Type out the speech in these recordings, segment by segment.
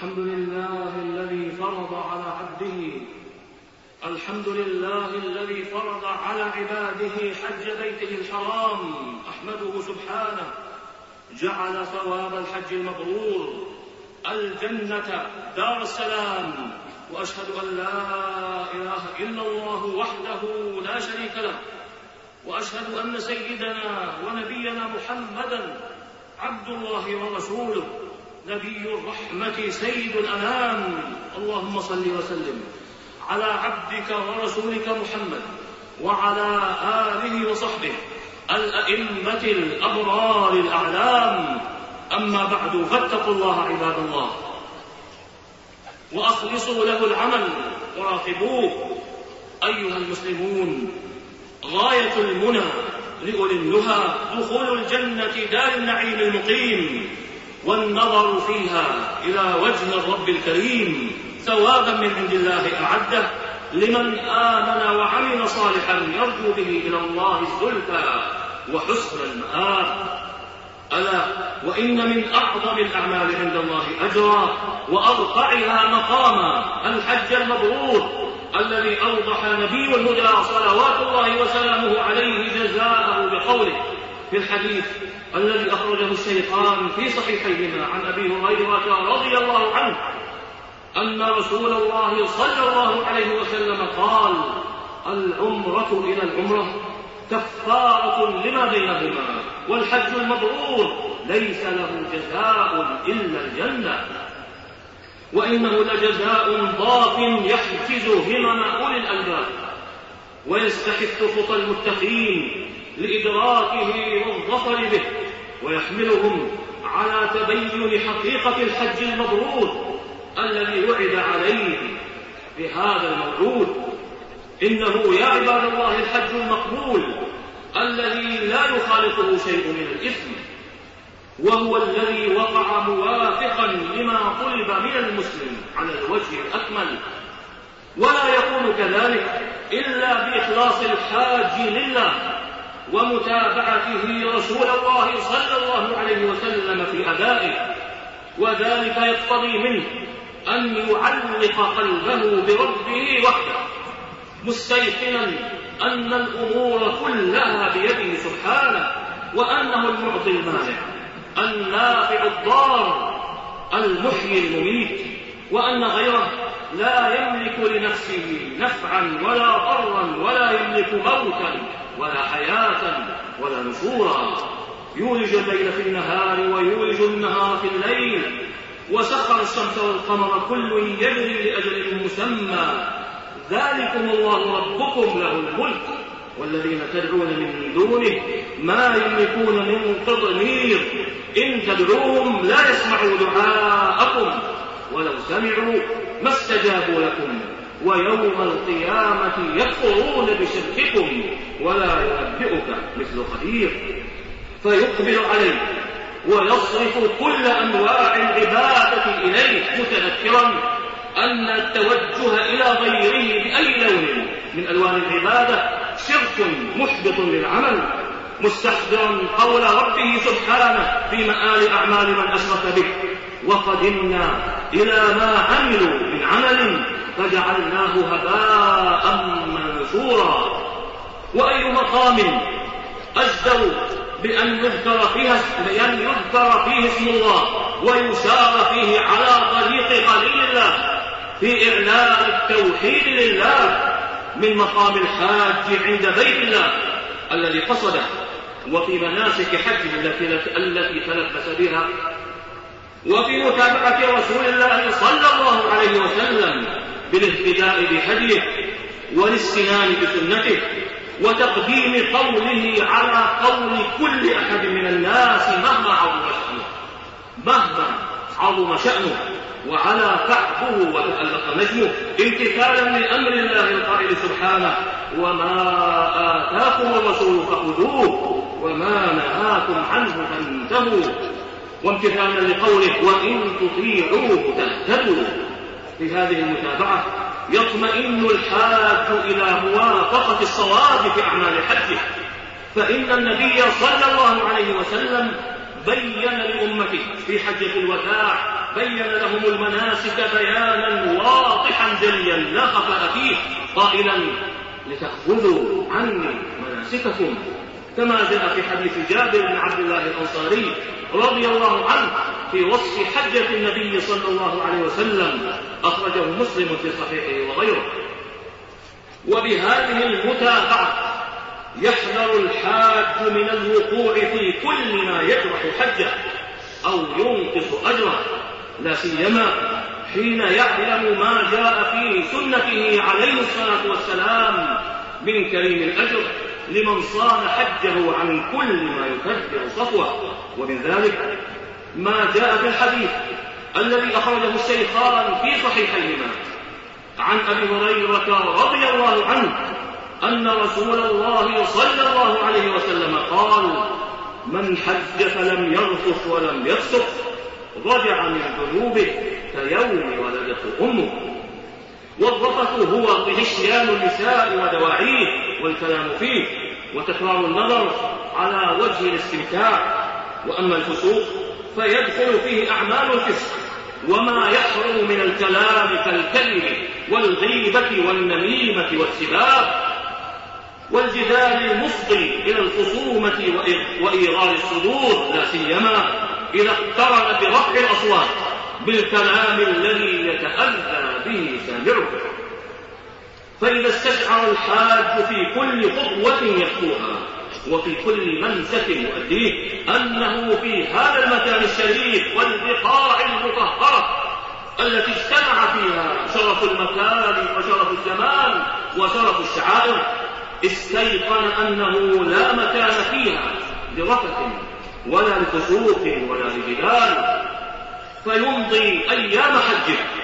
الحمد لله الذي فرض على عبده. الحمد لله الذي فرض على عباده حج بيته الحرام. أحمده سبحانه. جعل ثواب الحج المبرور. الجنة دار السلام. وأشهد أن لا إله إلا الله وحده لا شريك له. وأشهد أن سيدنا ونبينا محمدا عبد الله ورسوله. نبي الرحمة سيد الأنام. اللهم صل وسلم على عبدك ورسولك محمد وعلى آله وصحبه الأئمة الأبرار الأعلام. أما بعد فاتقوا الله عباد الله وأخلصوا له العمل وراقبوه. أيها المسلمون غاية المنى لأولي النهى دخول الجنة دار النعيم المقيم. والنظر فيها إلى وجه الرب الكريم ثوابا من عند الله أعده لمن آمن وعمل صالحا يرجو به إلى الله الزلفى وحسن المآب ألا وإن من أعظم الأعمال عند الله أجرا وأرفعها مقاما الحج المبرور الذي أوضح نبي الهدى صلوات الله وسلامه عليه جزاءه بقوله في الحديث الذي أخرجه الشيخان في صحيحيهما عن أبي هريرة رضي الله عنه أن رسول الله صلى الله عليه وسلم قال العمرة إلى العمرة كفارة لما بينهما والحج المبرور ليس له جزاء إلا الجنة وإنه لجزاء ضاف يحجز همم أولي الألباب ويستحث خطى المتقين لإدراكه والظفر به ويحملهم على تبين حقيقة الحج المبرور الذي وعد عليه بهذا الموعود. إنه يا عباد الله الحج المقبول الذي لا يخالطه شيء من الإثم وهو الذي وقع موافقا لما طلب من المسلم على الوجه الأكمل. ولا يكون كذلك إلا بإخلاص الحاج لله. ومتابعته رسول الله صلى الله عليه وسلم في أدائه وذلك يقتضي منه أن يعلق قلبه بربه وحده مستيقنا أن الأمور كلها بيده سبحانه وأنه المعطي المانع النافع الضار المحيي المميت وأن غيره لا يملك لنفسه نفعا ولا ضرا ولا يملك موتا ولا حياة ولا نشورا. يولج الليل في النهار ويولج النهار في الليل. وسخر الشمس والقمر كل يجري لأجل مسمى. ذلكم الله ربكم له الملك. والذين تدعون من دونه ما يملكون من قطمير. إن تدعوهم لا يسمعوا دعاءكم. ولو سمعوا ما استجابوا لكم ويوم القيامة يكفرون بشرككم ولا ينبئك مثل خبير. فيقبل عليه ويصرف كل أنواع العبادة إليه متذكرا أن التوجه إلى غيره بأي لون من ألوان العبادة شرك محبط للعمل مستحضرا قول ربه سبحانه في مآل أعمال من أشرك به. وقدمنا إلى ما عملوا من عمل فجعلناه هباء منثورا. وأي مقام أجدر بأن يذكر فيها بأن يذكر فيه اسم الله ويشار فيه على طريق قليل الله في إعلاء التوحيد لله من مقام الحاج عند بيت الله الذي قصده. وفي مناسك حجه التي التي تلبس بها وفي متابعة رسول الله صلى الله عليه وسلم بالاهتداء بهديه والاستنان بسنته وتقديم قوله على قول كل أحد من الناس مهما عظم شأنه مهما عظم شأنه وعلى كعبه وتألق نجمه امتثالا لأمر الله القائل سبحانه وما آتاكم الرسول فخذوه وما نهاكم عنه فانتهوا. وامتثالا لقوله وإن تطيعوه تهتدوا في هذه المتابعة يطمئن الحاج إلى موافقة الصواب في أعمال حجه. فإن النبي صلى الله عليه وسلم بين لأمته في حجة الوداع بين لهم المناسك بيانا واضحا جليا لا خفاء فيه قائلا لتأخذوا عني مناسككم. كما جاء في حديث جابر بن عبد الله الأنصاري رضي الله عنه في وصف حجة النبي صلى الله عليه وسلم أخرجه مسلم في صحيحه وغيره. وبهذه المتابعة يحذر الحاج من الوقوع في كل ما يجرح حجة أو ينقص أجره لا سيما حين يعلم ما جاء في سنته عليه الصلاة والسلام من كريم الأجر. لمن صان حجه عن كل ما يكبر صفوه. ومن ذلك ما جاء في الحديث الذي أخرجه الشيخان في صحيحيهما. عن أبي هريرة رضي الله عنه أن رسول الله صلى الله عليه وسلم قال من حج فلم يرفث ولم يفسق رجع من ذنوبه كيوم ولدته أمه. والرفث هو غشيان النساء ودواعيه والكلام فيه وتكرار النظر على وجه الاستمتاع. وأما الفسوق فيدخل فيه أعمال الفسق وما يحرم من الكلام كالكذب والغيبة والنميمة والسباب. والجدال المفضي إلى الخصومة وإيغال الصدور لا سيما إذا اقترن برفع الأصوات بالكلام الذي يتأذى به سامعه. فإذا استشعر الحاج في كل خطوة يخطوها وفي كل منسك يؤديه أنه في هذا المكان الشريف والبقاع المطهرة التي اجتمع فيها شرف المكان وشرف الزمان وشرف الشعائر استيقن أنه لا مكان فيها لرفث ولا لفسوق ولا لجدال. فيمضي أيام حجه.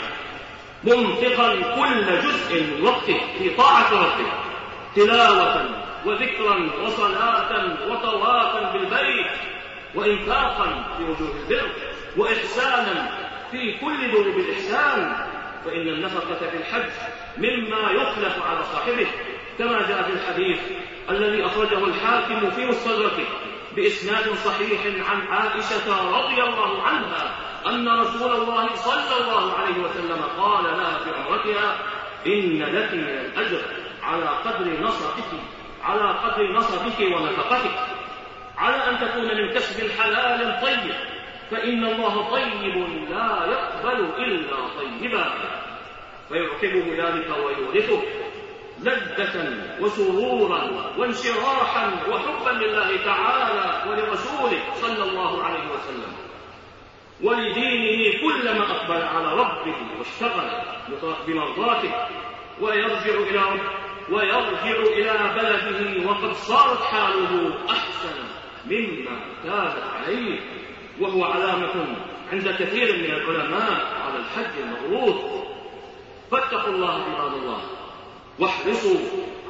منفقا كل جزء وقته في طاعة ربه تلاوة وذكرا وصلاة وطوافا بالبيت وإنفاقا في وجوه البر وإحسانا في كل ذنوب الإحسان. فإن النفقة في الحج مما يخلف على صاحبه كما جاء في الحديث الذي أخرجه الحاكم في مستدركه بإسناد صحيح عن عائشة رضي الله عنها أن رسول الله صلى الله وسلم قال لها في عمرتها إن لك من الأجر على قدر نصبك على قدر نصبك ونفقتك على أن تكون من كسب حلال طيب فإن الله طيب لا يقبل إلا طيبا. فيعقبه ذلك ويورثه لذة وسرورا وانشراحا وحبا لله تعالى ولرسوله صلى الله عليه وسلم. ولدينه كلما أقبل على ربه واشتغل بمرضاته ويرجع إلى ربه ويرجع إلى بلده وقد صارت حاله أحسن مما كانت عليه. وهو علامة عند كثير من العلماء على الحج المبرور فاتقوا الله عباد الله واحرصوا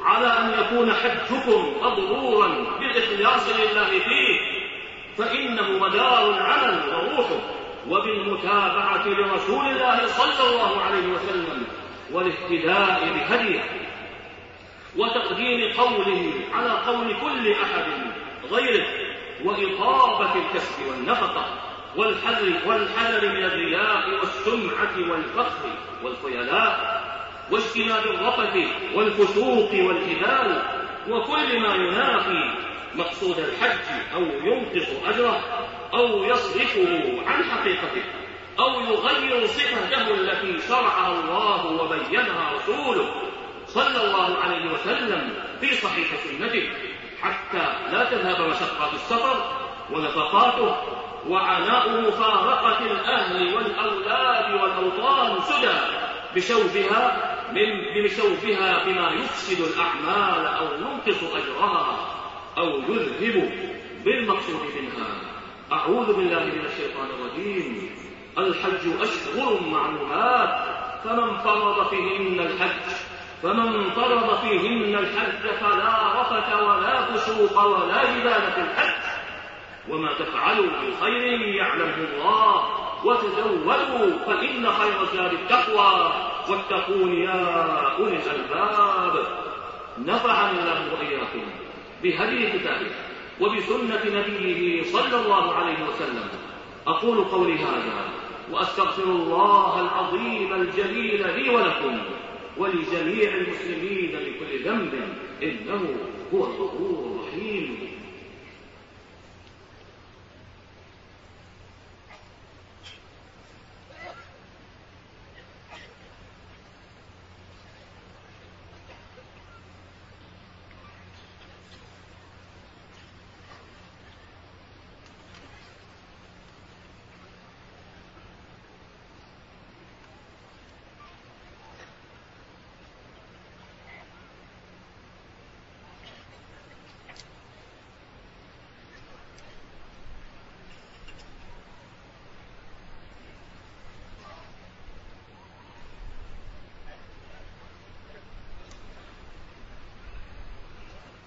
على أن يكون حجكم مبرورا بالإخلاص لله فيه فإنه مدار العمل وروحه. وبالمتابعة لرسول الله صلى الله عليه وسلم والاهتداء بهديه وتقديم قوله على قول كل أحد غيره وإطابة الكسب والنفقة والحذر والحذر من الرياء والسمعة والفخر والخيلاء واجتناب الرفث والفسوق والجدال وكل ما ينافي مقصود الحج أو ينقص أجره أو يصرفه عن حقيقته أو يغير صفته التي شرعها الله وبينها رسوله صلى الله عليه وسلم في صحيح سنته حتى لا تذهب مشقات السفر ونفقاته وعناء مفارقة الأهل والأولاد والأوطان سدى بشوفها من بشوفها بما يفسد الأعمال أو ينقص أجرها أو يذهب بالمقصود منها. أعوذ بالله من الشيطان الرجيم. الحج أشهر معلومات. فمن فرض فيهن الحج فمن فرض فيهن الحج فلا رفث ولا فسوق ولا جدال في الحج. وما تفعلوا من خير يعلمه الله. وتزودوا فإن خير الزاد التقوى. واتقون يا أولي الألباب. نفعني الله وإياكم بهدي كتابه وبسنة نبيه صلى الله عليه وسلم. أقول قولي هذا وأستغفر الله العظيم الجليل لي ولكم ولجميع المسلمين من كل ذنب إنه هو الغفور الرحيم.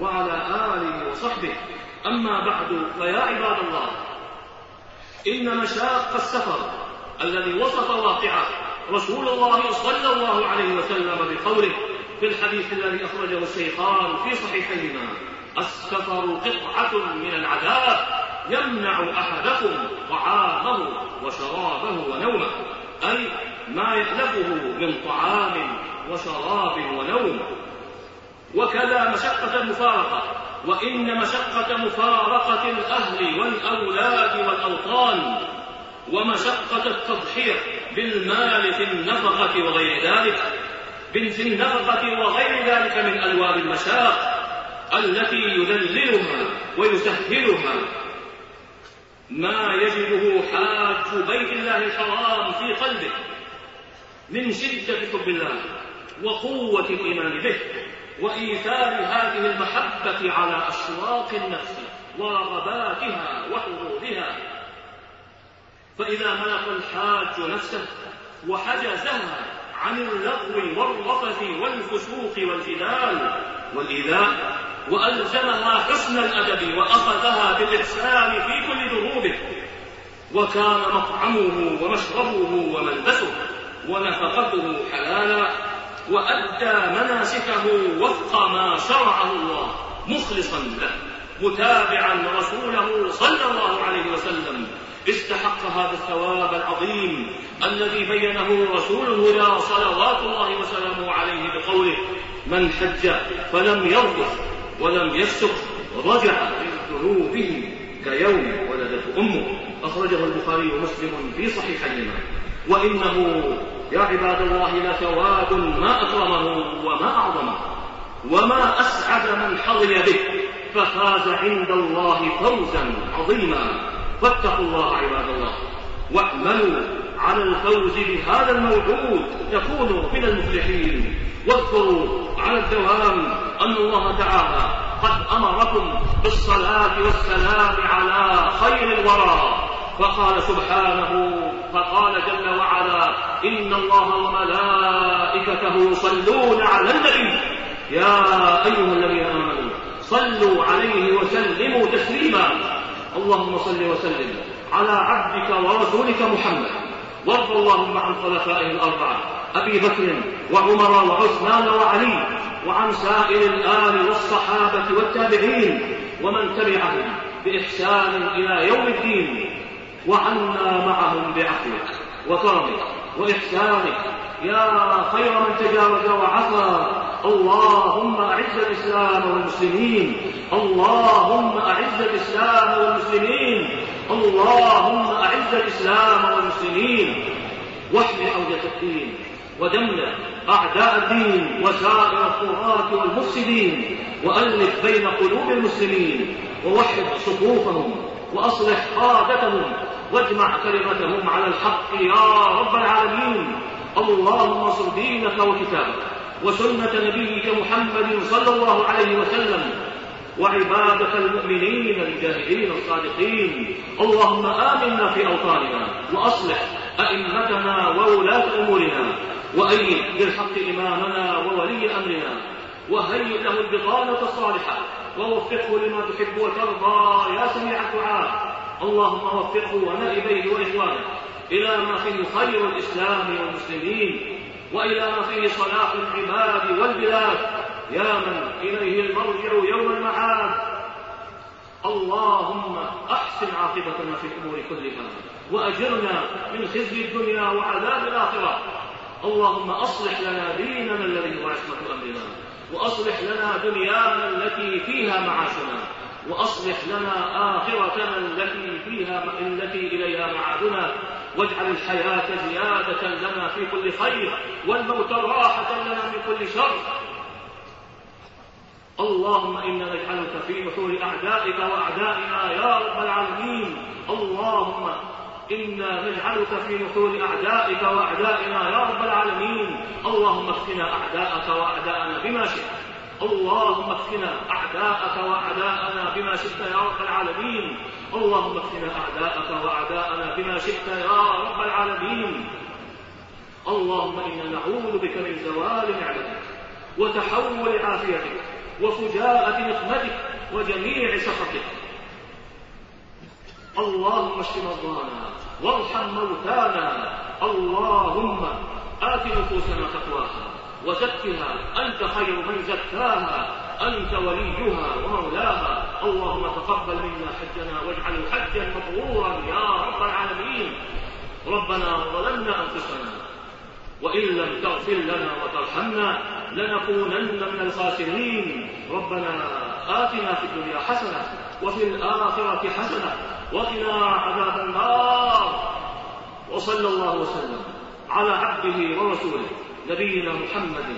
وعلى آله وصحبه. أما بعد فيا عباد الله إن مشاق السفر الذي وصف واقعه رسول الله صلى الله عليه وسلم بقوله في الحديث الذي أخرجه الشيخان في صحيحيهما السفر قطعة من العذاب يمنع أحدكم طعامه وشرابه ونومه أي ما يألفه من طعام وشراب ونوم. وكذا مشقة المفارقة وإن مشقة مفارقة الأهل والأولاد والأوطان ومشقة التضحية بالمال في النفقة وغير ذلك في النفقة وغير ذلك من ألوان المشاق التي يذللها ويسهلها. ما يجده حاج بيت الله الحرام في قلبه من شدة حب الله وقوة الإيمان به. وإيثار هذه المحبة على أشواق النفس ورغباتها وحظوظها. فإذا ملك الحاج نفسه وحجزها عن اللغو والرفث والفسوق والجدال والإيذاء وألزمها حسن الأدب وأخذها بالإحسان في كل ذنوبه وكان مطعمه ومشربه وملبسه ونفقته حلالا وأدى مناسكه وفق ما شرعه الله مخلصا له متابعا رسوله صلى الله عليه وسلم. استحق هذا الثواب العظيم الذي بينه رسول الهدى صلوات الله وسلامه عليه بقوله من حج فلم يرفث ولم يفسق رجع من ذنوبه كيوم ولدته أمه أخرجه البخاري ومسلم في صحيحيهما. وإنه يا عباد الله لثواب ما أكرمه وما أعظمه وما أسعد من حظي به ففاز عند الله فوزا عظيما. فاتقوا الله عباد الله واعملوا على الفوز بهذا الموعود تكونوا من المفلحين. واذكروا على الدوام أن الله تعالى قد أمركم بالصلاة والسلام على خير الورى. فقال سبحانه فقال جل وعلا إن الله وملائكته يصلون على النبي. يا أيها الذين آمنوا صلوا عليه وسلموا تسليما. اللهم صل وسلم على عبدك ورسولك محمد. وارض اللهم عن خلفائه الأربعة أبي بكر وعمر وعثمان وعلي وعن سائر الآل والصحابة والتابعين ومن تبعهم بإحسان إلى يوم الدين. وعنا معهم بعفوك وكرمك وإحسانك. يا خير من تجاوز وعفى اللهم أعز الإسلام والمسلمين. اللهم أعز الإسلام والمسلمين. اللهم أعز الإسلام والمسلمين. واحمي حوزة الدين ودمر أعداء الدين وسائر الطغاة والمفسدين. وألف بين قلوب المسلمين. ووحد صفوفهم. وأصلح قادتهم واجمع كلمتهم على الحق. يا رب العالمين اللهم انصر دينك وكتابك وسنة نبيك محمد صلى الله عليه وسلم وعبادك المؤمنين الجاهدين الصادقين. اللهم آمنا في أوطاننا وأصلح أئمتنا وولاة أمورنا وأيد بالحق إمامنا وولي أمرنا وهيئ له البطانة الصالحة ووفقه لما تحب وترضى. يا سميع الدعاء اللهم وفقه ونائبيه وإخوانه. إلى ما فيه خير الإسلام والمسلمين وإلى ما فيه صلاح العباد والبلاد. يا من إليه المرجع يوم المعاد. اللهم أحسن عاقبتنا في الأمور كلها وأجرنا من خزي الدنيا وعذاب الآخرة. اللهم أصلح لنا ديننا الذي هو عصمة أمرنا وأصلح لنا دنيانا التي فيها معاشنا. وأصلح لنا آخرتنا التي فيها التي إليها معادنا واجعل الحياة زيادة لنا في كل خير والموت راحة لنا من كل شر. اللهم إنا نجعلك في نحور أعدائك وأعدائنا يا رب العالمين. اللهم إنا نجعلك في نحور أعدائك وأعدائنا يا رب العالمين. اللهم اكفنا أعداءك وأعداءنا بما شئت. اللهم اكفنا أعداءك وأعداءنا بما شئت يا رب العالمين. اللهم اكفنا أعداءك وأعداءنا بما شئت يا رب العالمين. اللهم إنا نعوذ بك من زوال نعمتك وتحول عافيتك وفجاءة نقمتك وجميع سخطك. اللهم اشف مرضانا وارحم موتانا. اللهم آت نفوسنا تقواها. وزكها أنت خير من زكاها أنت وليها ومولاها. اللهم تقبل منا حجنا واجعله حجا مبرورا يا رب العالمين. ربنا ظلمنا أنفسنا وإن لم تغفر لنا وترحمنا لنكونن من الخاسرين. ربنا آتنا في الدنيا حسنة وفي الآخرة حسنة وقنا عذاب النار. وصلى الله وسلم على عبده ورسوله. نبينا محمد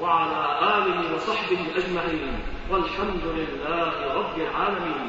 وعلى آله وصحبه أجمعين والحمد لله رب العالمين.